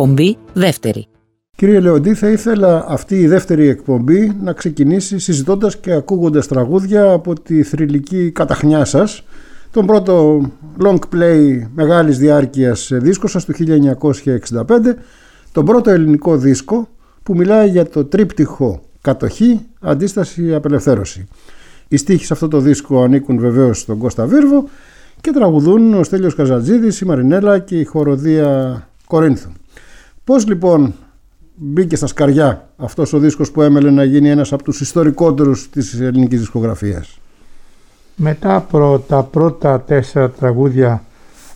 Εκπομπή δεύτερη. Κύριε Λεοντή, θα ήθελα αυτή η δεύτερη εκπομπή να ξεκινήσει συζητώντας και ακούγοντας τραγούδια από τη θρηλυκή καταχνιά σας, τον πρώτο long play μεγάλης διάρκειας δίσκος σας του 1965, τον πρώτο ελληνικό δίσκο που μιλάει για το τρίπτυχο κατοχή, αντίσταση, απελευθέρωση. Οι στίχοι σε αυτό το δίσκο ανήκουν βεβαίως στον Κώστα Βίρβο και τραγουδούν ο Στέλιος Καζατζίδης, η Μαρινέλα και η χοροδία Κορίνθου. Πώς λοιπόν μπήκε στα σκαριά αυτός ο δίσκος που έμελε να γίνει ένας από τους ιστορικότερους της ελληνικής δισκογραφίας; Μετά από τα πρώτα τέσσερα τραγούδια,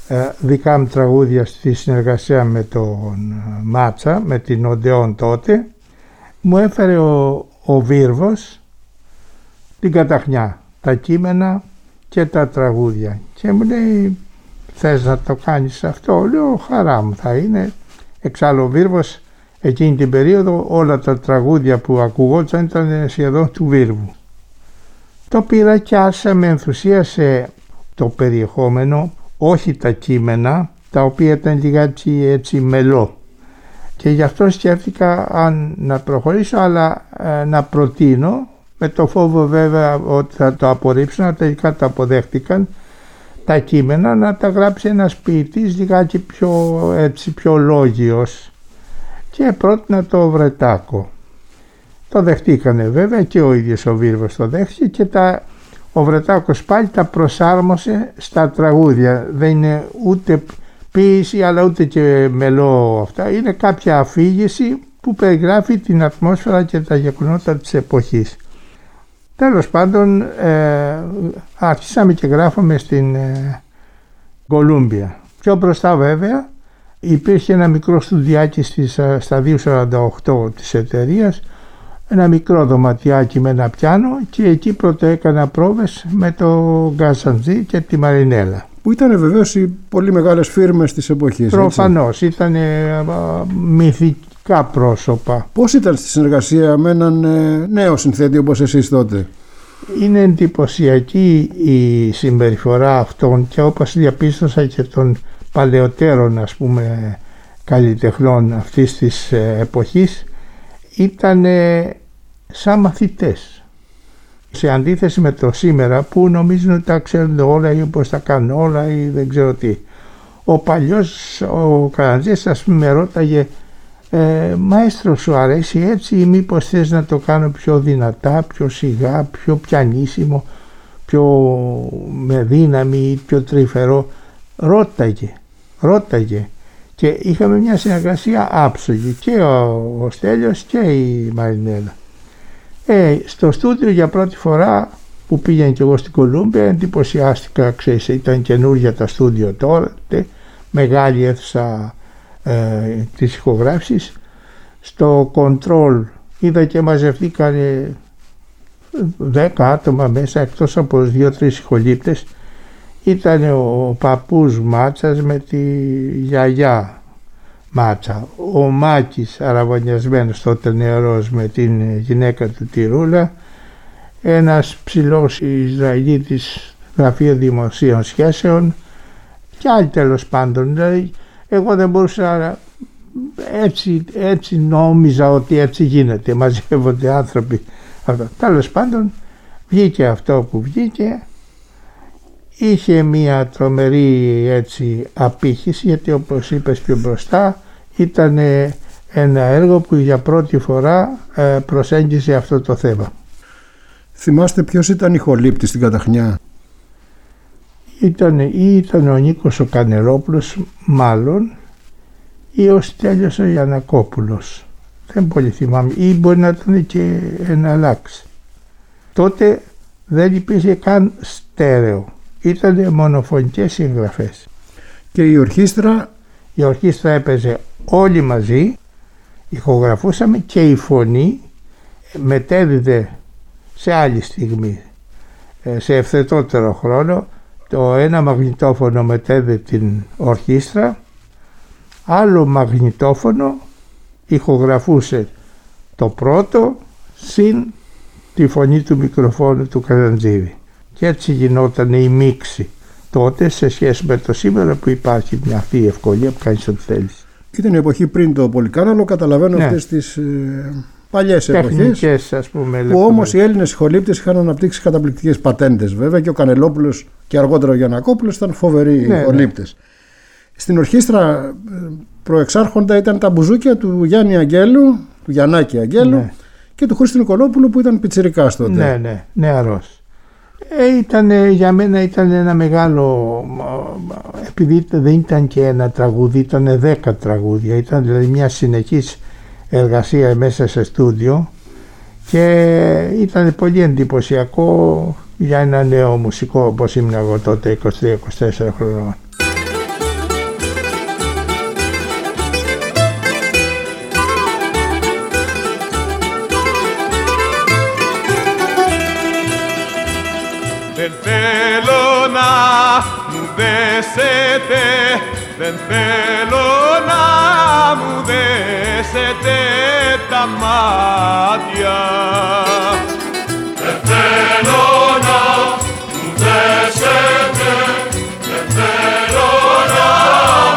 ε, δικά μου τραγούδια στη συνεργασία με τον ε, Μάτσα, με την Οντεόν τότε, μου έφερε ο, ο Βίρβος την καταχνιά, τα κείμενα και τα τραγούδια και μου λέει θες να το κάνεις αυτό, λέω χαρά μου θα είναι Εξάλλου ο Βίρβος εκείνη την περίοδο όλα τα τραγούδια που ακουγόταν ήταν σχεδόν του Βίρβου. Το πήρα και άσα με ενθουσίασε το περιεχόμενο, όχι τα κείμενα, τα οποία ήταν λιγάκι έτσι μελό. Και γι' αυτό σκέφτηκα αν να προχωρήσω, αλλά ε, να προτείνω, με το φόβο βέβαια ότι θα το απορρίψουν, τελικά το αποδέχτηκαν, τα κείμενα να τα γράψει ένας ποιητής λιγάκι πιο, έτσι, πιο λόγιος και πρότεινα το Βρετάκο. Το δεχτήκανε βέβαια και ο ίδιος ο Βίρβος το δέχτηκε και τα, ο Βρετάκος πάλι τα προσάρμοσε στα τραγούδια. Δεν είναι ούτε ποίηση αλλά ούτε και μελό αυτά. Είναι κάποια αφήγηση που περιγράφει την ατμόσφαιρα και τα γεγονότα της εποχής. Τέλος πάντων ε, άρχισαμε και γράφουμε στην ε, Κολούμπια. Πιο μπροστά βέβαια υπήρχε ένα μικρό στουδιάκι στις, ε, στα 248 της εταιρείας, ένα μικρό δωματιάκι με ένα πιάνο και εκεί πρώτα έκανα πρόβες με το Γκάζαντζή και τη Μαρινέλα. Που ήταν βεβαίως οι πολύ μεγάλες φίρμες της εποχής. Προφανώς, ήταν ε, μυθική πρόσωπα. Πώς ήταν στη συνεργασία με έναν ε, νέο συνθέτη όπως εσείς τότε; Είναι εντυπωσιακή η συμπεριφορά αυτών και όπως διαπίστωσα και των παλαιότερων ας πούμε καλλιτεχνών αυτής της ε, εποχής ήταν σαν μαθητές σε αντίθεση με το σήμερα που νομίζουν ότι τα ξέρουν όλα ή πως τα κάνουν όλα ή δεν ξέρω τι. Ο παλιός ο Καραντζής ας πούμε ρώταγε ε, «Μαέστρο σου αρέσει έτσι ή μήπως θες να το κάνω πιο δυνατά, πιο σιγά, πιο πιανίσιμο, πιο με δύναμη, πιο τρυφερό». Ρώταγε, ρώταγε και είχαμε μια συνεργασία άψογη και ο, ο Στέλιος και η Μαρινέλα. Ε, στο στούντιο για πρώτη φορά που πήγαινε και εγώ στην Κολούμπια εντυπωσιάστηκα, ξέρεις, ήταν καινούργια τα στούντιο τώρα, μεγάλη αίθουσα ε, τις ηχογράφσεις στο control είδα και μαζευτήκαν δέκα άτομα μέσα εκτός από δύο-τρεις ηχολήπτες. Ήταν ο παππούς Μάτσας με τη γιαγιά Μάτσα. Ο Μάκης αραβωνιασμένος τότε νεαρός με την γυναίκα του Τυρούλα ένας ψηλός Ισραηλίτης γραφείο δημοσίων σχέσεων. Και άλλοι τέλος πάντων δηλαδή εγώ δεν μπορούσα έτσι, έτσι νόμιζα ότι έτσι γίνεται, μαζεύονται άνθρωποι. Τέλος πάντων βγήκε αυτό που βγήκε, είχε μια τρομερή έτσι απήχηση γιατί όπως είπες πιο μπροστά ήταν ένα έργο που για πρώτη φορά ε, προσέγγισε αυτό το θέμα. Θυμάστε ποιος ήταν η χολύπτη στην Καταχνιά; Ήταν ή ήταν ο Νίκος ο Κανελόπουλος μάλλον ή ο Στέλιος ο Γιανακόπουλος. Δεν πολύ θυμάμαι ή μπορεί να ήταν και ένα αλλάξει. Τότε δεν υπήρχε καν στέρεο. Ήταν μονοφωνικές συγγραφές. Και η ορχήστρα... Η ορχήστρα έπαιζε όλοι μαζί, ηχογραφούσαμε και η φωνή μετέδιδε σε άλλη στιγμή, ε, σε ευθετότερο χρόνο, το ένα μαγνητόφωνο μετέδιδε την ορχήστρα, άλλο μαγνητόφωνο ηχογραφούσε το πρώτο συν τη φωνή του μικροφόνου του Καραντζίδη. Και έτσι γινόταν η μίξη τότε σε σχέση με το σήμερα που υπάρχει μια αυτή ευκολία που κάνει ό,τι θέλει. Ήταν η εποχή πριν το Πολυκάναλο, καταλαβαίνω ναι. αυτές τις ε, παλιές εποχές ας πούμε, που όμως οι Έλληνες ηχολήπτες είχαν αναπτύξει καταπληκτικές πατέντες βέβαια και ο Κανελόπουλος και αργότερα ο Γιανακόπουλος ήταν φοβεροί ναι, Ναι. Στην ορχήστρα ε, προεξάρχοντα ήταν τα μπουζούκια του Γιάννη Αγγέλου, του Γιαννάκη Αγγέλου ναι. και του Χρήστο Νικολόπουλου που ήταν πιτσιρικάς τότε. Ναι, ναι, νεαρός. Ε, ήταν, για μένα ήταν ένα μεγάλο, επειδή δεν ήταν και ένα τραγούδι, ήταν δέκα τραγούδια, ήταν δηλαδή μια συνεχής εργασία μέσα σε στούντιο και ήταν πολύ εντυπωσιακό για ένα νέο μουσικό όπως ήμουν εγώ τότε 23-24 χρονών. δέσετε δεν θέλω να μου δέσετε τα μάτια. Δεν θέλω να μου δέσετε δεν θέλω να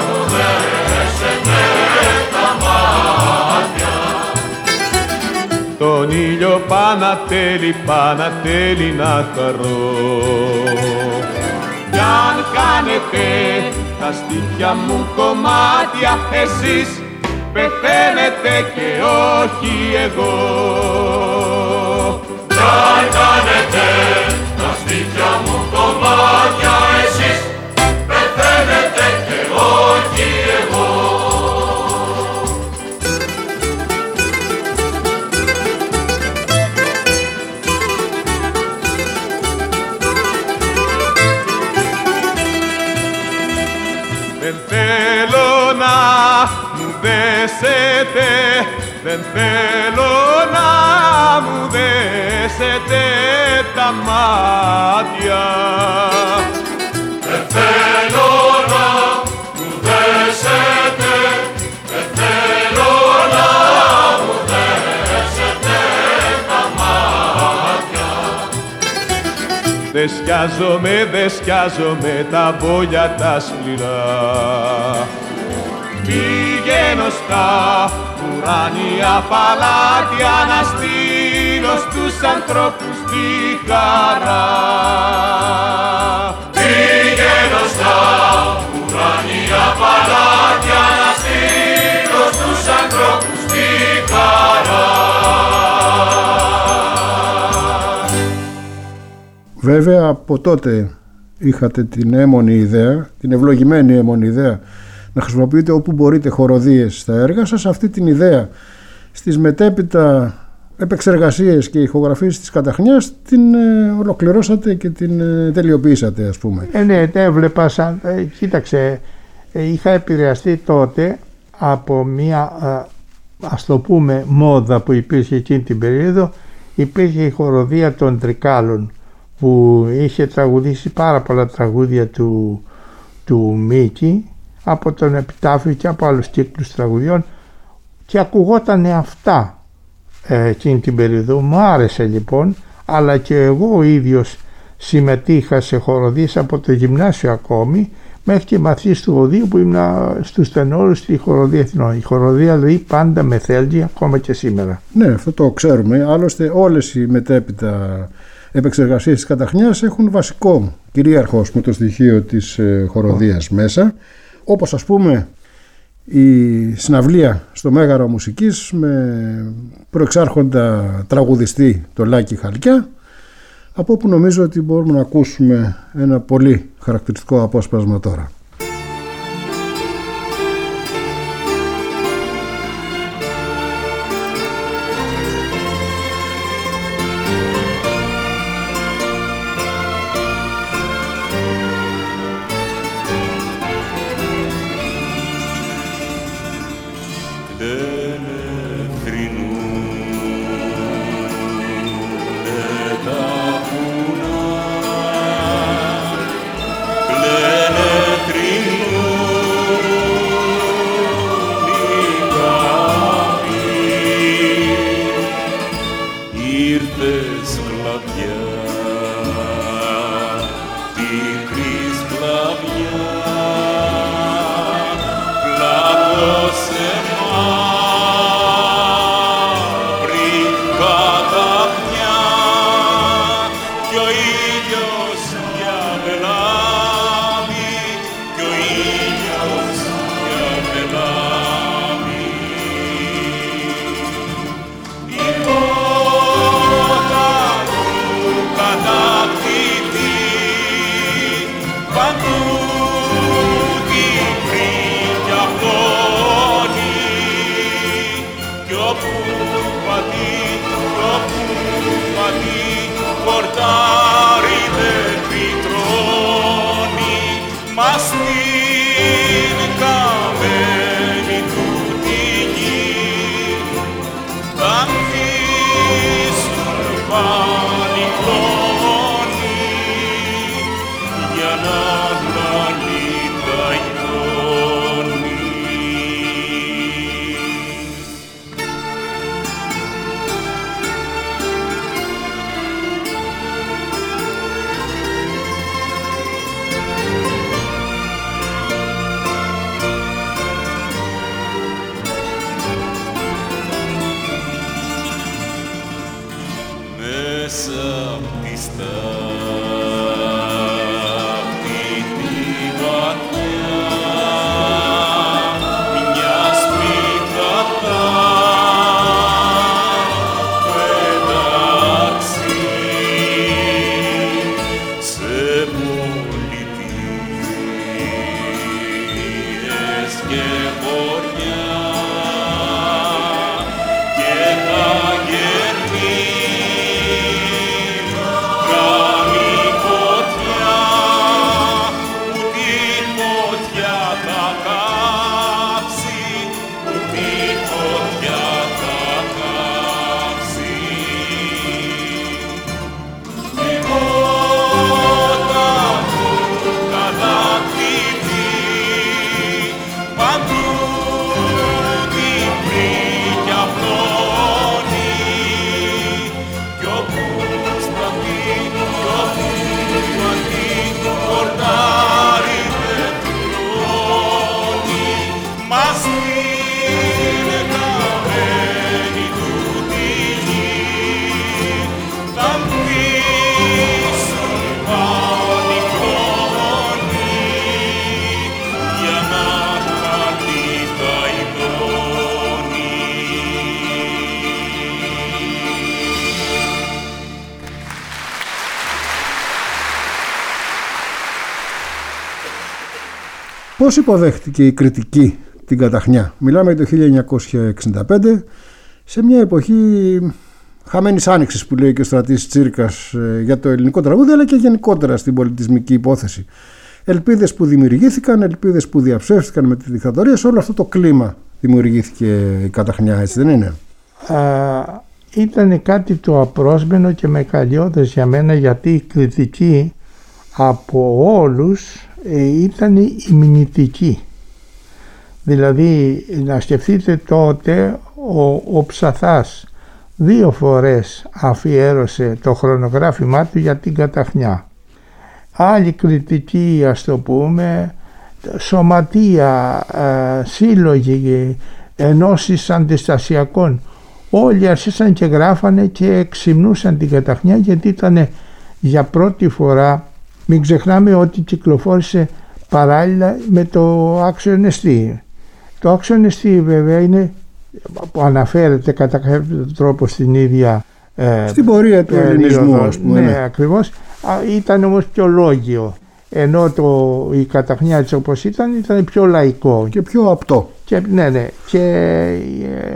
μου δέσετε τα μάτια. Τον ήλιο πανατέλει, πανατέλει να χαρώ κι αν κάνετε τα στήθια μου κομμάτια εσείς πεθαίνετε και όχι εγώ. Κι αν κάνετε τα στήθια μου κομμάτια εσείς πεθαίνετε και όχι εγώ. Δεν θέλω να μου δέσετε τα μάτια. Δεν θέλω να μου δέσετε δεν θέλω να μου δέσετε τα μάτια. Δεν σκιάζομαι, δεν σκιάζομαι τα βόλια τα σκληρά. Πηγαίνω στα ουράνια παλάτια να στείλω στους ανθρώπους τη χαρά. Πηγαίνω στα ουράνια παλάτια να στείλω στους ανθρώπους τη χαρά. Βέβαια από τότε είχατε την έμονη ιδέα, την ευλογημένη έμονη ιδέα να χρησιμοποιείτε όπου μπορείτε χοροδίες στα έργα σας. Αυτή την ιδέα στις μετέπειτα επεξεργασίες και ηχογραφίες της Καταχνιάς την ε, ολοκληρώσατε και την ε, τελειοποιήσατε ας πούμε. Ε, ναι, ναι, έβλεπα σαν, ε, κοίταξε, ε, είχα επηρεαστεί τότε από μια ας το πούμε μόδα που υπήρχε εκείνη την περίοδο υπήρχε η χοροδία των Τρικάλων που είχε τραγουδήσει πάρα πολλά τραγούδια του, του Μίκη από τον Επιτάφιο και από άλλους κύκλους τραγουδιών και ακουγόταν αυτά ε, εκείνη την περίοδο. Μου άρεσε λοιπόν, αλλά και εγώ ο ίδιος συμμετείχα σε χοροδίες από το γυμνάσιο ακόμη μέχρι και μαθής του οδείου που ήμουν στους τενόρους στη χοροδία εθνών. Η χοροδία δηλαδή πάντα με θέλει ακόμα και σήμερα. Ναι, αυτό το ξέρουμε. Άλλωστε όλες οι μετέπειτα επεξεργασίες της καταχνιάς έχουν βασικό κυρίαρχο με το στοιχείο της ε, χοροδίας μέσα όπως ας πούμε η συναυλία στο Μέγαρο Μουσικής με προεξάρχοντα τραγουδιστή το Λάκη Χαλκιά από όπου νομίζω ότι μπορούμε να ακούσουμε ένα πολύ χαρακτηριστικό απόσπασμα τώρα. ahí altari del vitroni, mas Πώς υποδέχτηκε η κριτική την καταχνιά; Μιλάμε το 1965 σε μια εποχή χαμένης άνοιξης που λέει και ο στρατής Τσίρκας ε, για το ελληνικό τραγούδι αλλά και γενικότερα στην πολιτισμική υπόθεση. Ελπίδες που δημιουργήθηκαν, ελπίδες που διαψεύστηκαν με τη δικτατορία, σε όλο αυτό το κλίμα δημιουργήθηκε η καταχνιά, έτσι δεν είναι; Α, ήταν κάτι το απρόσμενο και μεγαλειώδες για μένα γιατί η κριτική από όλους ε, ήταν η μηνυτική. Δηλαδή να σκεφτείτε τότε ο, ο Ψαθάς δύο φορές αφιέρωσε το χρονογράφημά του για την καταχνιά. Άλλη κριτική ας το πούμε, σωματεία, ε, σύλλογοι, ενώσεις αντιστασιακών όλοι αρχίσαν και γράφανε και ξυμνούσαν την καταχνιά γιατί ήταν για πρώτη φορά μην ξεχνάμε ότι κυκλοφόρησε παράλληλα με το άξιο νεστή. Το άξιο νεστή βέβαια είναι που αναφέρεται κατά κάποιο τρόπο στην ίδια ε, Στην πορεία του ελληνισμού, ας πούμε. Ναι, ναι. ακριβώς. Α, Ήταν όμως πιο λόγιο. Ενώ το, η καταχνιά της όπως ήταν, ήταν πιο λαϊκό. Και πιο απτό. Και, ναι, ναι. Και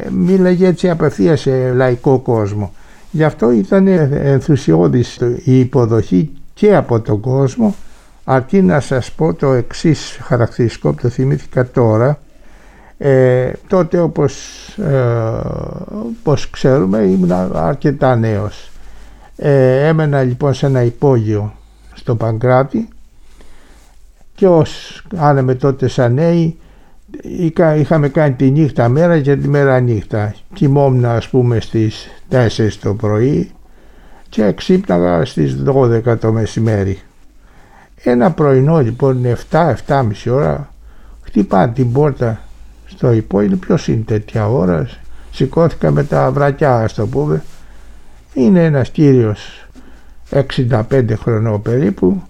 ε, μίλαγε έτσι απευθείας σε λαϊκό κόσμο. Γι' αυτό ήταν ενθουσιώδης η υποδοχή και από τον κόσμο. Αρκεί να σας πω το εξής χαρακτηριστικό που το θυμήθηκα τώρα. Ε, τότε όπως, ε, όπως ξέρουμε ήμουν αρκετά νέος. Ε, έμενα λοιπόν σε ένα υπόγειο στο Παγκράτη και ως κάναμε τότε σαν νέοι είχα- είχαμε κάνει τη νύχτα μέρα και τη μέρα νύχτα. Κοιμόμουν ας πούμε στις 4 το πρωί και ξύπναγα στις 12 το μεσημέρι. Ένα πρωινό λοιπόν 7-7.30 ώρα χτυπάνε την πόρτα στο υπόγειο. Ποιος είναι τέτοια ώρα. Σηκώθηκα με τα βρακιά ας το πούμε. Είναι ένας κύριος 65 χρονών περίπου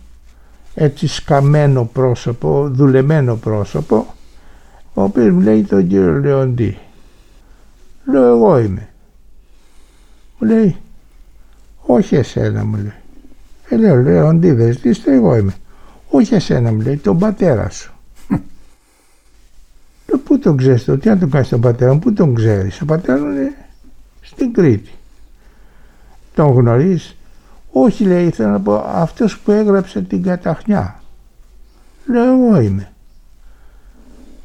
έτσι σκαμμένο πρόσωπο, δουλεμένο πρόσωπο ο οποίος μου λέει τον κύριο Λεοντή. Λέω εγώ είμαι. Μου λέει όχι εσένα μου λέει. Ε, λέω Λεοντή δεν ζητήστε εγώ είμαι. Όχι εσένα μου λέει τον πατέρα σου. Λέω πού τον ξέρεις το, τι να τον κάνεις τον πατέρα μου, πού τον ξέρεις. Ο πατέρας μου είναι στην Κρήτη. Τον γνωρίζεις. Όχι λέει ήθελα να πω αυτός που έγραψε την καταχνιά. Λέω εγώ είμαι.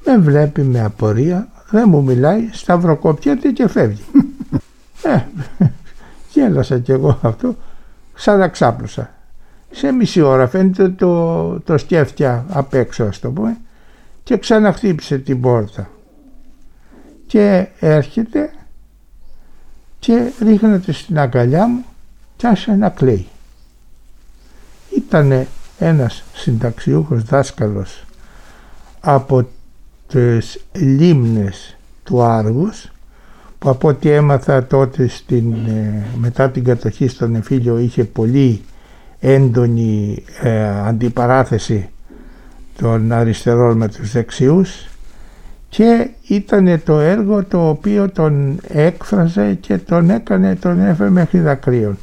Με βλέπει με απορία, δεν μου μιλάει, σταυροκοπιέται και φεύγει. ε, γέλασα κι εγώ αυτό, ξαναξάπλωσα. Σε μισή ώρα φαίνεται το, το σκέφτια απ' έξω ας το πούμε και ξαναχτύπησε την πόρτα. Και έρχεται και ρίχνεται στην αγκαλιά μου και άρχισε να κλαίει. Ήτανε ένας συνταξιούχος δάσκαλος από τις λίμνες του Άργους που από ό,τι έμαθα τότε στην, ε, μετά την κατοχή στον εμφύλιο είχε πολύ έντονη ε, αντιπαράθεση των αριστερών με τους δεξιούς και ήταν το έργο το οποίο τον έκφραζε και τον έκανε, τον έφερε μέχρι δακρύων.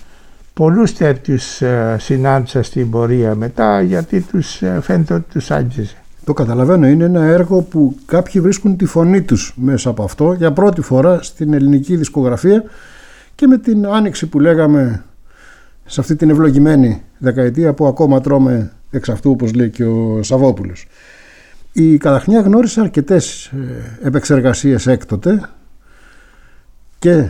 Πολλούς τέτοιους ε, συνάντησα στην πορεία μετά γιατί τους ε, φαίνεται ότι τους άγγιζε. Το καταλαβαίνω, είναι ένα έργο που κάποιοι βρίσκουν τη φωνή τους μέσα από αυτό για πρώτη φορά στην ελληνική δισκογραφία και με την άνοιξη που λέγαμε σε αυτή την ευλογημένη δεκαετία που ακόμα τρώμε εξ αυτού όπως λέει και ο Σαββόπουλος. Η Καταχνιά γνώρισε αρκετές ε, επεξεργασίες έκτοτε και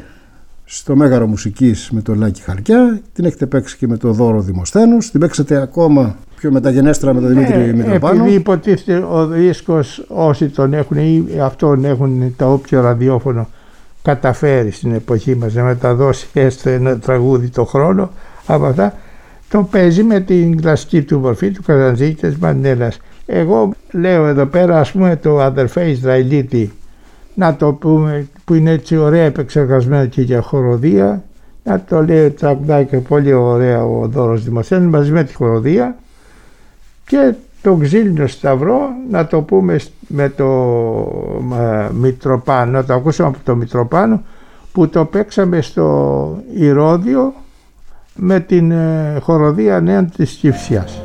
στο Μέγαρο Μουσικής με το Λάκη Χαρκιά, την έχετε παίξει και με το Δώρο Δημοσθένους, την παίξατε ακόμα πιο μεταγενέστερα με τον Δημήτρη Ε, Μητροπάνο. Επειδή υποτίθεται ο δίσκος όσοι τον έχουν ή αυτόν έχουν τα όποιο ραδιόφωνο καταφέρει στην εποχή μας να μεταδώσει έστω ένα τραγούδι το χρόνο από αυτά το παίζει με την κλασική του μορφή του Καζαντζή και της Μαντέλας. Εγώ λέω εδώ πέρα ας πούμε το αδερφέ Ισραηλίτη να το πούμε που είναι έτσι ωραία επεξεργασμένο και για χοροδία. Να το λέει τραγουδάει και πολύ ωραία ο Δώρος Δημοσένης μαζί με τη χοροδία. Και το ξύλινο σταυρό να το πούμε με το ε, Μητροπάνο, να το ακούσαμε από το Μητροπάνο που το παίξαμε στο Ηρώδιο με την ε, χοροδία νέα της Κυφσιάς.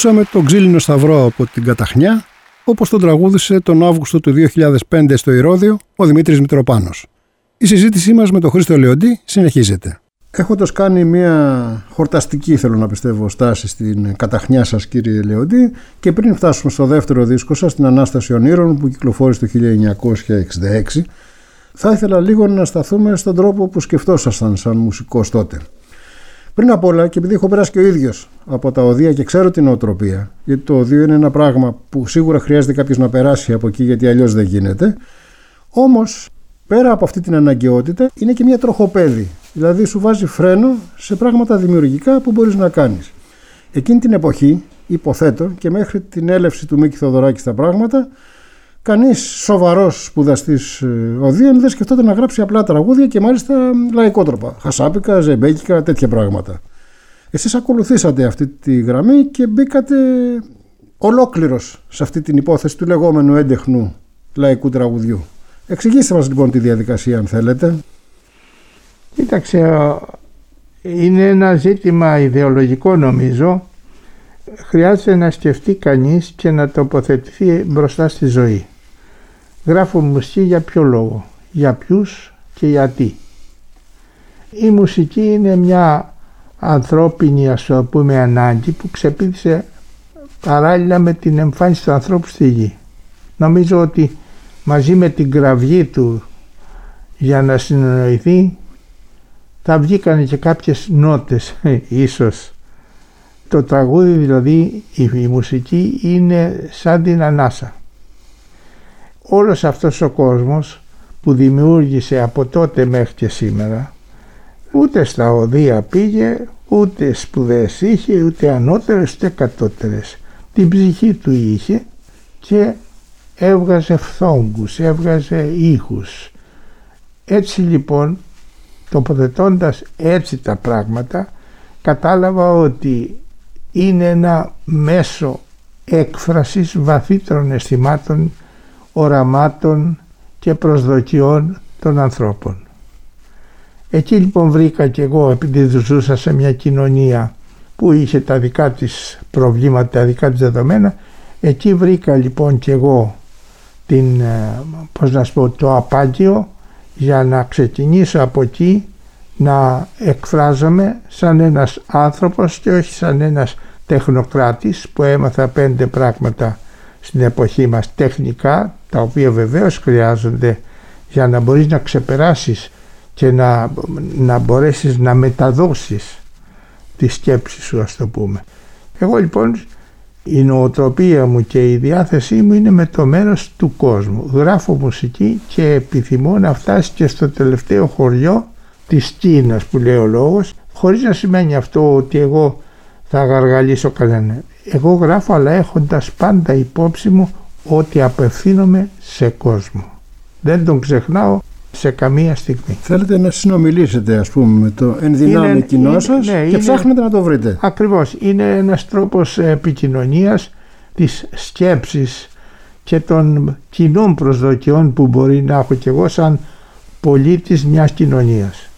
Ακούσαμε τον ξύλινο σταυρό από την Καταχνιά, όπως τον τραγούδισε τον Αύγουστο του 2005 στο Ηρώδιο ο Δημήτρης Μητροπάνος. Η συζήτησή μας με τον Χρήστο Λεοντή συνεχίζεται. Έχοντας κάνει μια χορταστική, θέλω να πιστεύω, στάση στην καταχνιά σας κύριε Λεοντή και πριν φτάσουμε στο δεύτερο δίσκο σας, την Ανάσταση Ονείρων που κυκλοφόρησε το 1966, θα ήθελα λίγο να σταθούμε στον τρόπο που σκεφτόσασταν σαν μουσικός τότε. Πριν απ' όλα, και επειδή έχω περάσει και ο ίδιος από τα οδεία και ξέρω την οτροπία, γιατί το οδείο είναι ένα πράγμα που σίγουρα χρειάζεται κάποιος να περάσει από εκεί, γιατί αλλιώς δεν γίνεται. Όμως, πέρα από αυτή την αναγκαιότητα, είναι και μια τροχοπέδη. Δηλαδή, σου βάζει φρένο σε πράγματα δημιουργικά που μπορείς να κάνεις. Εκείνη την εποχή, υποθέτω, και μέχρι την έλευση του Μίκη Θοδωράκη στα πράγματα, κανείς σοβαρός σπουδαστής οδείων δεν σκεφτόταν να γράψει απλά τραγούδια και μάλιστα λαϊκότροπα. Χασάπικα, ζεμπέκικα, τέτοια πράγματα. Εσείς ακολουθήσατε αυτή τη γραμμή και μπήκατε ολόκληρος σε αυτή την υπόθεση του λεγόμενου έντεχνου λαϊκού τραγουδιού. Εξηγήστε μας λοιπόν τη διαδικασία αν θέλετε. Κοίταξε, είναι ένα ζήτημα ιδεολογικό νομίζω. Χρειάζεται να σκεφτεί κανείς και να τοποθετηθεί μπροστά στη ζωή. Γράφω μουσική για ποιο λόγο, για ποιους και γιατί; Η μουσική είναι μια ανθρώπινη ας το πούμε ανάγκη που ξεπίδησε παράλληλα με την εμφάνιση του ανθρώπου στη γη. Νομίζω ότι μαζί με την κραυγή του για να συνεννοηθεί θα βγήκαν και κάποιες νότες ίσως. Το τραγούδι δηλαδή η μουσική είναι σαν την ανάσα. Όλος αυτός ο κόσμος που δημιούργησε από τότε μέχρι και σήμερα ούτε στα οδεία πήγε, ούτε σπουδές είχε, ούτε ανώτερες, ούτε κατώτερες. Την ψυχή του είχε και έβγαζε φθόγκους, έβγαζε ήχους. Έτσι λοιπόν, τοποθετώντας έτσι τα πράγματα, κατάλαβα ότι είναι ένα μέσο έκφρασης βαθύτερων αισθημάτων, οραμάτων και προσδοκιών των ανθρώπων. Εκεί λοιπόν βρήκα και εγώ επειδή ζούσα σε μια κοινωνία που είχε τα δικά της προβλήματα, τα δικά της δεδομένα εκεί βρήκα λοιπόν και εγώ την, ε, πώς να πω, το απάγιο για να ξεκινήσω από εκεί να εκφράζομαι σαν ένας άνθρωπος και όχι σαν ένας τεχνοκράτης που έμαθα πέντε πράγματα στην εποχή μας τεχνικά τα οποία βεβαίως χρειάζονται για να μπορείς να ξεπεράσεις και να, να μπορέσεις να μεταδώσεις τη σκέψη σου ας το πούμε. Εγώ λοιπόν η νοοτροπία μου και η διάθεσή μου είναι με το μέρος του κόσμου. Γράφω μουσική και επιθυμώ να φτάσει και στο τελευταίο χωριό της Κίνας που λέει ο λόγος χωρίς να σημαίνει αυτό ότι εγώ θα γαργαλίσω κανένα. Εγώ γράφω αλλά έχοντας πάντα υπόψη μου ότι απευθύνομαι σε κόσμο. Δεν τον ξεχνάω σε καμία στιγμή. Θέλετε να συνομιλήσετε ας πούμε με το ενδυνάμει κοινό σας ναι, και είναι- ψάχνετε να το βρείτε. Ακριβώς. Είναι ένας τρόπος επικοινωνίας της σκέψης και των κοινών προσδοκιών που μπορεί να έχω κι εγώ σαν πολίτης μιας κοινωνίας.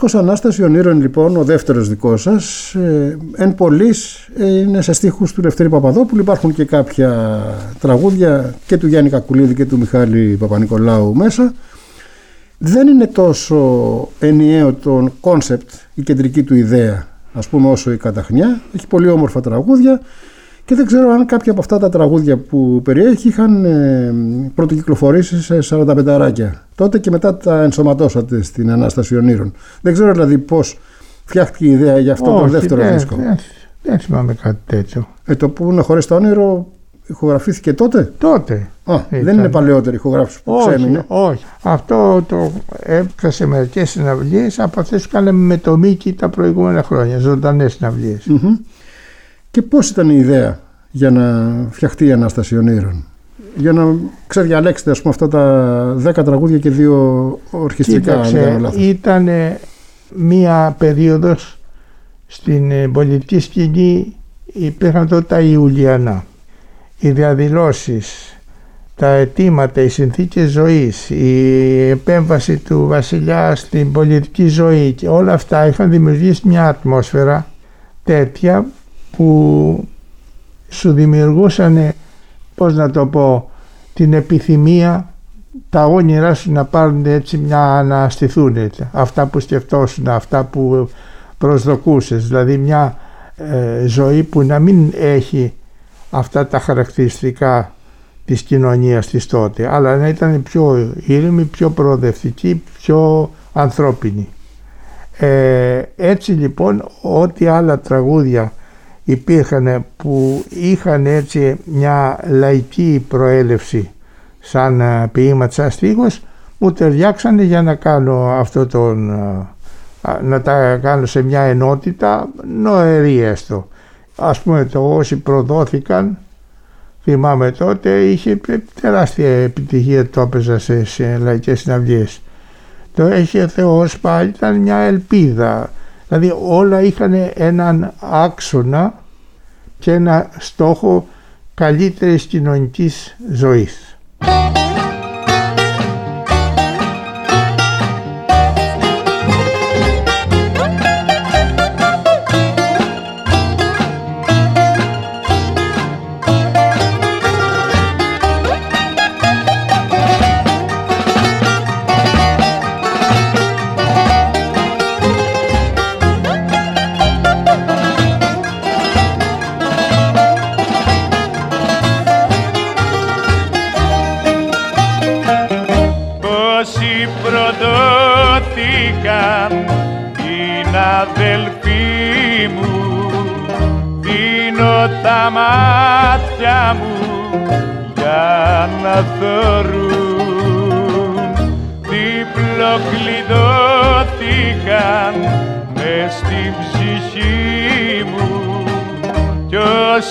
Δίσκος Ανάσταση Ονείρων λοιπόν, ο δεύτερος δικός σας, ε, εν πολλοίς ε, είναι σε στίχους του Λευτέρη Παπαδόπουλου. Υπάρχουν και κάποια τραγούδια και του Γιάννη Κακουλίδη και του Μιχάλη Παπα-Νικολάου μέσα. Δεν είναι τόσο ενιαίο το concept, η κεντρική του ιδέα, ας πούμε όσο η Καταχνιά. Έχει πολύ όμορφα τραγούδια και δεν ξέρω αν κάποια από αυτά τα τραγούδια που περιέχει είχαν ε, πρωτοκυκλοφορήσει σε 45αράκια. Τότε και μετά τα ενσωματώσατε στην Ανάσταση Ονείρων. Δεν ξέρω δηλαδή πώς φτιάχτηκε η ηδέα για αυτό Όχι, το δεύτερο δεν, δίσκο. Δεν, δεν θυμάμαι κάτι τέτοιο. Ε, το που είναι χωρίς το όνειρο ηχογραφήθηκε τότε; Τότε. Α, δεν είναι παλαιότερη ηχογράφηση που όχι, ξέμεινε. όχι. Αυτό το έπιασε μερικές συναυλίες από αυτέ που κάναμε με το Μίκη τα προηγούμενα χρόνια. Ζωντανές συναυλίες. Μμμ. Και πώς ήταν η ιδέα για να φτιαχτεί η Ανάσταση Ονείρων. Για να ξεδιαλέξετε ας πούμε αυτά τα 10 τραγούδια και δύο ορχιστρικά αν δεν κάνω Κοίταξε, λάθος. ήταν μία περίοδος στην ε, πολιτική σκηνή υπήρχαν τότε τα Ιουλιανά. Οι διαδηλώσεις, τα αιτήματα, οι συνθήκες ζωής, η επέμβαση του βασιλιά στην πολιτική ζωή και όλα αυτά είχαν δημιουργήσει μια ατμόσφαιρα τέτοια που σου δημιουργούσαν, πώς να το πω, την επιθυμία τα όνειρά σου να πάρουν έτσι μια να στηθούν έτσι. αυτά που σκεφτόσουν, αυτά που προσδοκούσες δηλαδή μια ε, ζωή που να μην έχει αυτά τα χαρακτηριστικά της κοινωνίας της τότε αλλά να ήταν πιο ήρεμη, πιο προοδευτική, πιο ανθρώπινη. Ε, έτσι λοιπόν ό,τι άλλα τραγούδια υπήρχαν που είχαν έτσι μια λαϊκή προέλευση σαν ε, ποίημα σαν στίχος μου ταιριάξανε για να κάνω αυτό τον ε, να τα κάνω σε μια ενότητα νοερή έστω. Ας πούμε το όσοι προδόθηκαν θυμάμαι τότε είχε τεράστια επιτυχία το έπαιζα σε, σε λαϊκές συναυλίες. Το έχει ο Θεός πάλι ήταν μια ελπίδα. Δηλαδή όλα είχαν έναν άξονα και ένα στόχο καλύτερης κοινωνικής ζωής.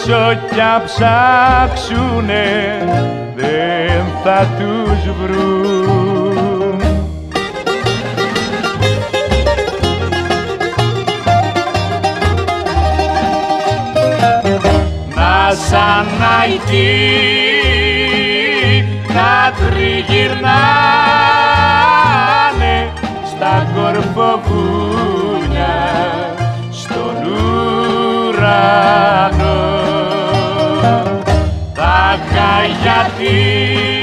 Όσο κι αν ψάξουνε δεν θα τους βρουν. Να σαν αητή να τριγυρνάνε στα κορφοβούνια στον ουρανό τα γιατί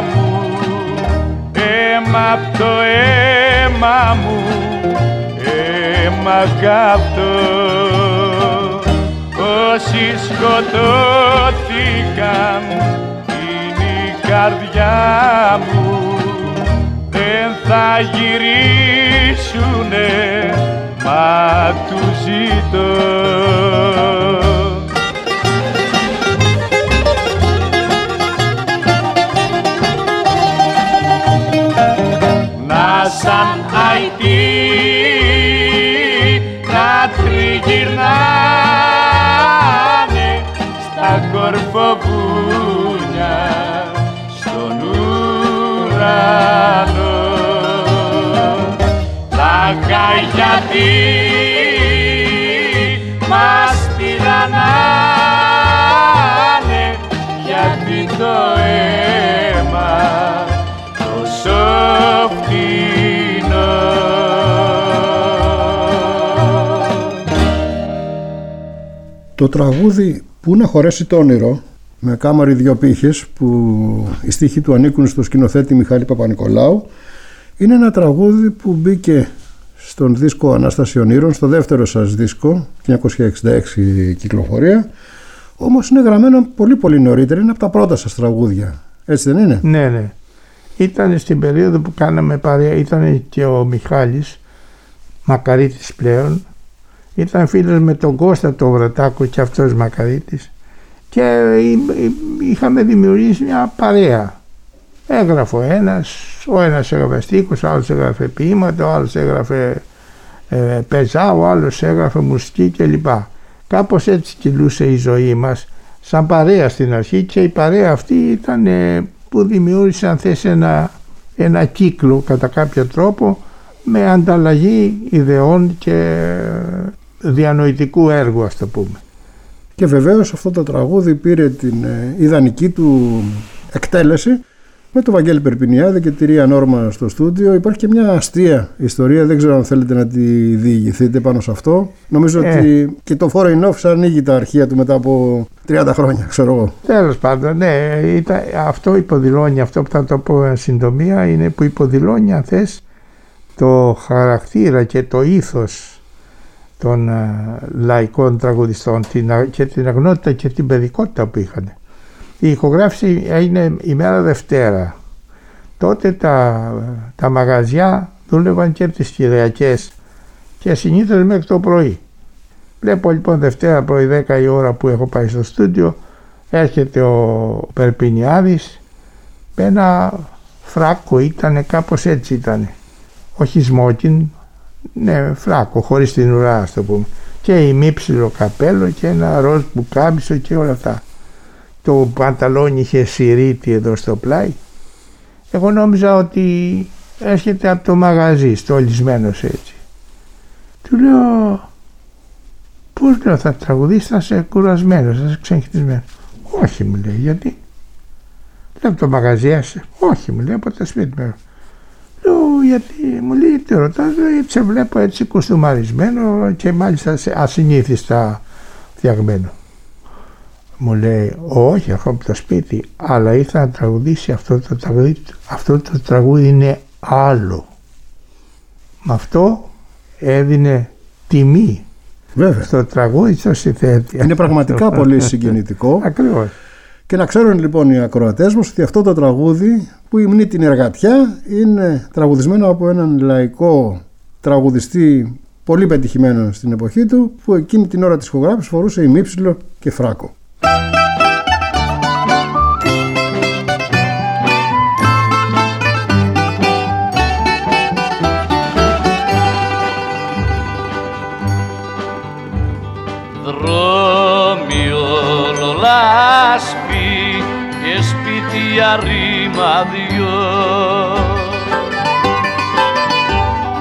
μου. Αίμα απ' το αίμα μου αίμα καυτό όσοι σκοτώθηκαν είναι η καρδιά μου. Δεν θα γυρίσουνε μα τους ζητώ κορφοβούνια στον ουρανό Λάγα γιατί μας τυραννάνε γιατί το αίμα τόσο φτηνό. Το τραγούδι «Πού να χωρέσει το όνειρο» με κάμαρι δυο πύχες που οι στίχοι του ανήκουν στο σκηνοθέτη Μιχάλη Παπα-Νικολάου είναι ένα τραγούδι που μπήκε στον δίσκο Ανάσταση Ονείρων, στο δεύτερο σας δίσκο, 1966 κυκλοφορία, όμως είναι γραμμένο πολύ πολύ νωρίτερα, είναι από τα πρώτα σας τραγούδια. Έτσι δεν είναι; Ναι, ναι. Ήταν στην περίοδο που κάναμε παρέα, ήταν και ο Μιχάλης, Μακαρίτης πλέον, ήταν φίλος με τον Κώστα τον Βρατάκο και αυτός Μακαρίτης και εί- εί- είχαμε δημιουργήσει μια παρέα. Έγραφε ο ένας, ο ένας έγραφε στίχους, ο άλλος έγραφε ποίηματα, ο άλλος έγραφε ε, πεζά, ο άλλος έγραφε μουσική κλπ. Κάπως έτσι κυλούσε η ζωή μας σαν παρέα στην αρχή και η παρέα αυτή ήταν ε, που δημιούργησε αν θες ένα, ένα κύκλο κατά κάποιο τρόπο με ανταλλαγή ιδεών και διανοητικού έργου ας το πούμε. Και βεβαίως αυτό το τραγούδι πήρε την ε, ιδανική του εκτέλεση με τον Βαγγέλη Περπινιάδη και τη Ρία Νόρμα στο στούντιο. Υπάρχει και μια αστεία ιστορία, δεν ξέρω αν θέλετε να τη διηγηθείτε πάνω σε αυτό. Νομίζω Ε. ότι και το Foreign Office ανοίγει τα αρχεία του μετά από 30 χρόνια, ξέρω εγώ. Τέλος πάντων, ναι, ήταν, αυτό υποδηλώνει, αυτό που θα το πω εν συντομία, είναι που υποδηλώνει αν θες το χαρακτήρα και το ήθος των ε, λαϊκών τραγουδιστών την, α- και την αγνότητα και την παιδικότητα που είχαν. Η ηχογράφηση έγινε ημέρα Δευτέρα. Τότε τα, τα μαγαζιά δούλευαν και τις Κυριακές και συνήθως μέχρι το πρωί. Βλέπω λοιπόν Δευτέρα πρωί 10 η ώρα που έχω πάει στο στούντιο έρχεται ο Περπινιάδης με ένα φράκο ήταν κάπως έτσι ήταν όχι σμόκιν ναι φράκο χωρίς την ουρά ας το πούμε και ημίψιλο καπέλο και ένα ροζ μπουκάμισο και όλα αυτά το πανταλόνι είχε σιρήτη εδώ στο πλάι εγώ νόμιζα ότι έρχεται από το μαγαζί στολισμένος έτσι του λέω Πώς λέω θα τραγουδήσεις θα είσαι κουρασμένος, θα είσαι ξεγχυτισμένος. Όχι μου λέει γιατί. Λέω από το μαγαζί είσαι. Όχι μου λέει από το σπίτι μου. Λέω γιατί μου λέει τι ρωτάς, λέω, γιατί σε βλέπω έτσι κουστούμαρισμένο και μάλιστα σε ασυνήθιστα φτιαγμένο. Μου λέει όχι έχω από το σπίτι αλλά ήρθα να τραγουδήσει αυτό το τραγούδι. Αυτό το τραγούδι είναι άλλο. Με αυτό έδινε τιμή Βέβαια. στο τραγούδι στο συνθέτη. Είναι πραγματικά πολύ συγκινητικό. Ακριβώς. Και να ξέρουν λοιπόν οι ακροατές μας ότι αυτό το τραγούδι που υμνεί την εργατιά είναι τραγουδισμένο από έναν λαϊκό τραγουδιστή πολύ πετυχημένο στην εποχή του που εκείνη την ώρα της ηχογράφησης φορούσε ημίψιλο και φράκο. Ρημαδιό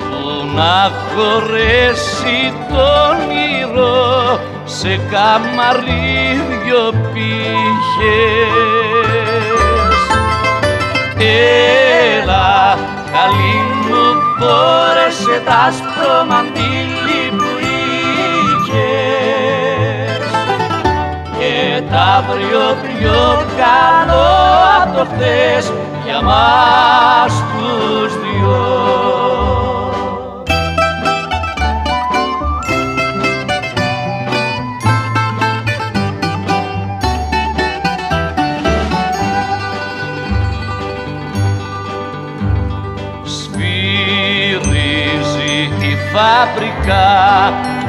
που να χωρέσει το όνειρο σε καμαρίδιο πύχες. Έλα, καλή μου, φόρεσε τ' άσπρο τα αύριο πιο καλό από το χτες για μας τους δυο. Σφυρίζει η φабρικα,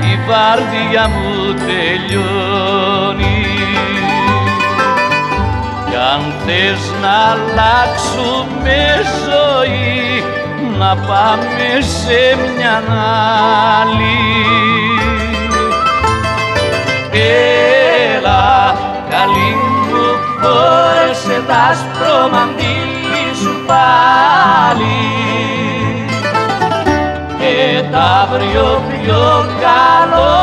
η βάρδια μου τελειώνει κι αν θες να αλλάξουμε ζωή να πάμε σε μια άλλη Έλα καλή μου φόρεσε τ' άσπρο μαντήλι σου πάλι και τ' αύριο πιο καλό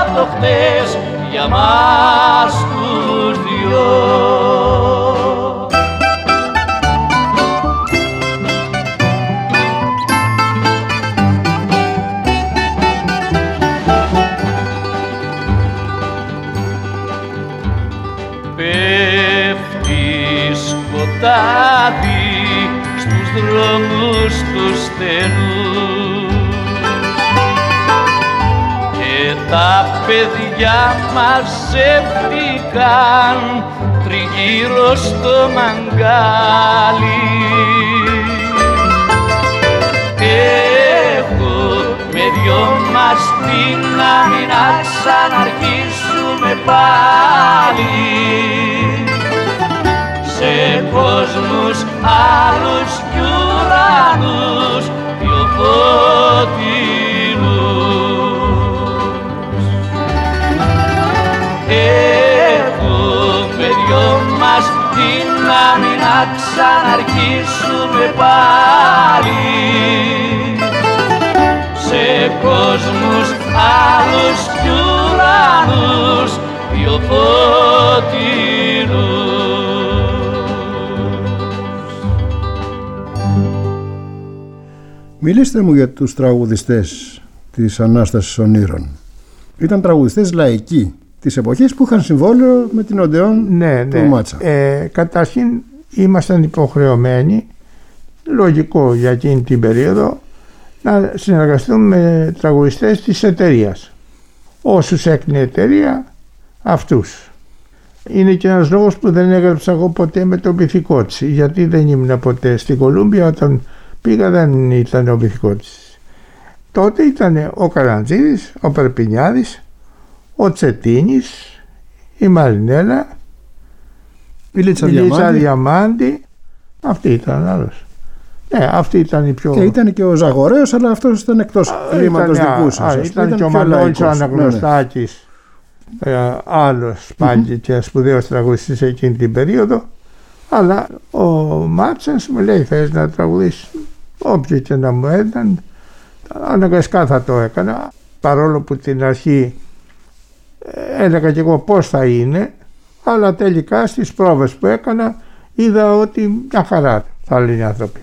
από το χτες για μας τους δυο. Σκοτάδι στους δρόμους του στενούς και τα παιδιά μαζεύτηκαν τριγύρω στο μαγκάλι. Έχω με δυο μας την άμυ να ξαναρχίσουμε πάλι σε κόσμους άλλους κι ουρανούς πιο φωτεινούς. Έχουμε δυο μας δύναμη να ξαναρχίσουμε πάλι σε κόσμους άλλους κι ουρανούς πιο φωτεινούς. Μιλήστε μου για τους τραγουδιστές της Ανάστασης Ονείρων. Ήταν τραγουδιστές λαϊκοί της εποχής που είχαν συμβόλαιο με την Οντεόν Ναι, του ναι. Μάτσα. Ε, καταρχήν ήμασταν υποχρεωμένοι, λογικό για εκείνη την περίοδο, να συνεργαστούμε με τραγουδιστές της εταιρείας. Όσους έκνε η εταιρεία, αυτούς. Είναι και ένας λόγος που δεν έγραψα εγώ ποτέ με τον πυθικό της, γιατί δεν ήμουν ποτέ στην Κολούμπια όταν πήγα δεν ήταν ο πυθικό της. Τότε ήταν ο Καραντζίδης, ο Περπινιάδης, ο Τσετίνης, η Μαρινέλα, Η Λίτσα η Λίτσα Διαμάντη Διαμάντη. Αυτή ήταν άλλος. Ναι, αυτή ήταν η πιο... και ήταν και ο Ζαγορέος αλλά αυτός ήταν εκτός κλίματος Ήταν, δικούς α, σας. ας ήταν πούμε, και ο πιο Μανώλης ο λαϊκός. Ναι, ναι. Αναγνωστάκης, ε, άλλος πάλι και σπουδαίος τραγουδιστής εκείνη την περίοδο. Αλλά ο Μάτσας μου λέει θες να τραγουδήσεις όποιος και να μου ήταν αναγκαστικά θα το έκανα παρόλο που την αρχή ε, έλεγα και εγώ πώς θα είναι αλλά τελικά στις πρόβες που έκανα είδα ότι μια χαρά θα λένε οι άνθρωποι.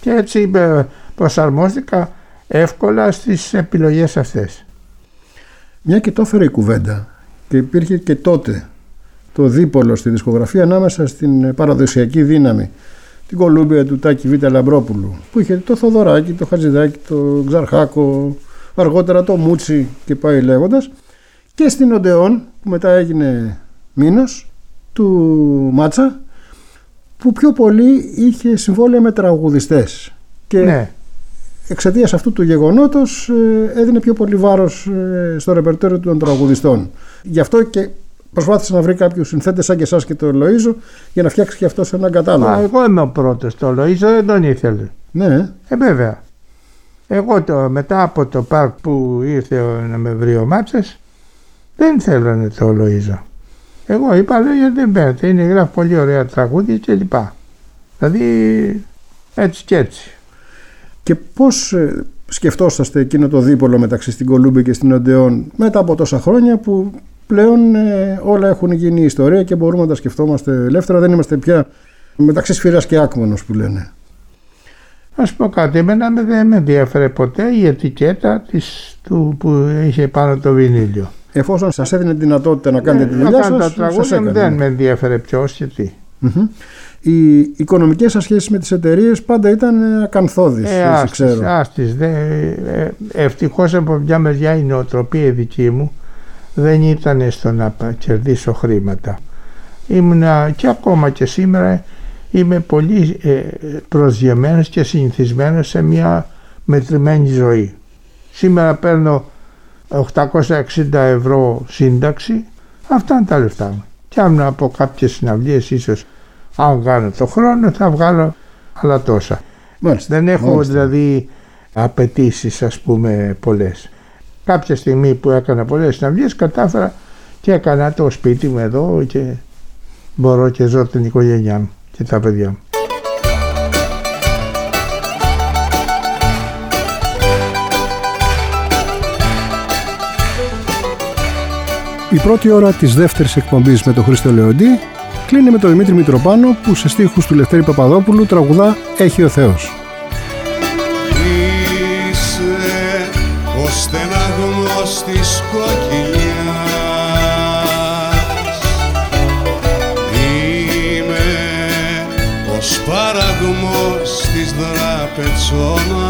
Και έτσι ε, προσαρμόστηκα εύκολα στις επιλογές αυτές. Μια και το έφερε η κουβέντα και υπήρχε και τότε το δίπολο στη δισκογραφία ανάμεσα στην παραδοσιακή δύναμη την Κολούμπια του Τάκη Β. Λαμπρόπουλου που είχε το Θοδωράκι, το Χατζηδάκι, το Ξαρχάκο, αργότερα το Μούτσι και πάει λέγοντας και στην Οντεόν που μετά έγινε μήνος του Μάτσα που πιο πολύ είχε συμβόλαια με τραγουδιστές και Ναι, εξαιτίας αυτού του γεγονότος ε, έδινε πιο πολύ βάρος ε, στο ρεπερτόριο των τραγουδιστών. Γι' αυτό και προσπάθησε να βρει κάποιους συνθέτες σαν και εσάς και το Λοΐζο για να φτιάξει και αυτός σε έναν Μα κατάλογο. εγώ είμαι ο πρώτος, το Λοΐζο δεν τον ήθελε. Ναι, Ε, βέβαια. Εγώ το, μετά από το πάρκ που ήρθε ο- να με βρει ο Μάτσας, δεν θέλανε το Λοΐζο. Εγώ είπα, λέω, γιατί δεν παίρνετε, είναι γράφει πολύ ωραία τραγούδια και λοιπά. Δηλαδή, έτσι και έτσι. και πώς ε, σκεφτόσαστε εκείνο το δίπολο μεταξύ στην Κολούμπη και στην Οντεόν μετά από τόσα χρόνια που πλέον ε, όλα έχουν γίνει ιστορία και μπορούμε να τα σκεφτόμαστε ελεύθερα. Δεν είμαστε πια μεταξύ σφυράς και άκμονος που λένε. Να σου πω κάτι, εμένα με- δεν με ενδιαφέρε ποτέ η ετικέτα της, του, που είχε πάνω το βινίλιο. εφόσον σας έδινε τη δυνατότητα να κάνετε τη Ε, να δουλειά κάνω σας, τα σας τραγούδια μου έκανε. δεν με ενδιαφέρε ποιος και τι. Μμμ. Οι οικονομικές σας σχέσεις με τις εταιρείες πάντα ήταν ε, ακαθόδεις, Ε, έτσι άστης, ξέρω. άστης, δε, ε, ευτυχώς από μια μεριά η νοοτροπία η δική μου δεν ήταν στο να πα- κερδίσω χρήματα. Ήμουνα και ακόμα και σήμερα είμαι πολύ ε, προσγειωμένος και συνηθισμένος σε μια μετρημένη ζωή. Σήμερα παίρνω 860 ευρώ σύνταξη, αυτά είναι τα λεφτά μου. Και αν από κάποιες συναυλίες ίσως αν κάνω το χρόνο θα βγάλω άλλα τόσα. Μάλιστα, Δεν έχω μάλιστα. δηλαδή απαιτήσεις ας πούμε πολλές. Κάποια στιγμή που έκανα πολλές συναυλίες κατάφερα και έκανα το σπίτι μου εδώ και μπορώ και ζω την οικογένειά μου και τα παιδιά μου. Η πρώτη ώρα της δεύτερης εκπομπής με τον Χρήστο Λεοντή κλείνει με τον Δημήτρη Μητροπάνο που σε στίχους του Λευτέρη Παπαδόπουλου τραγουδά «Έχει ο Θεός». Της κοκκινιάς. Είμαι ο σπαραγμός της δραπετσόνας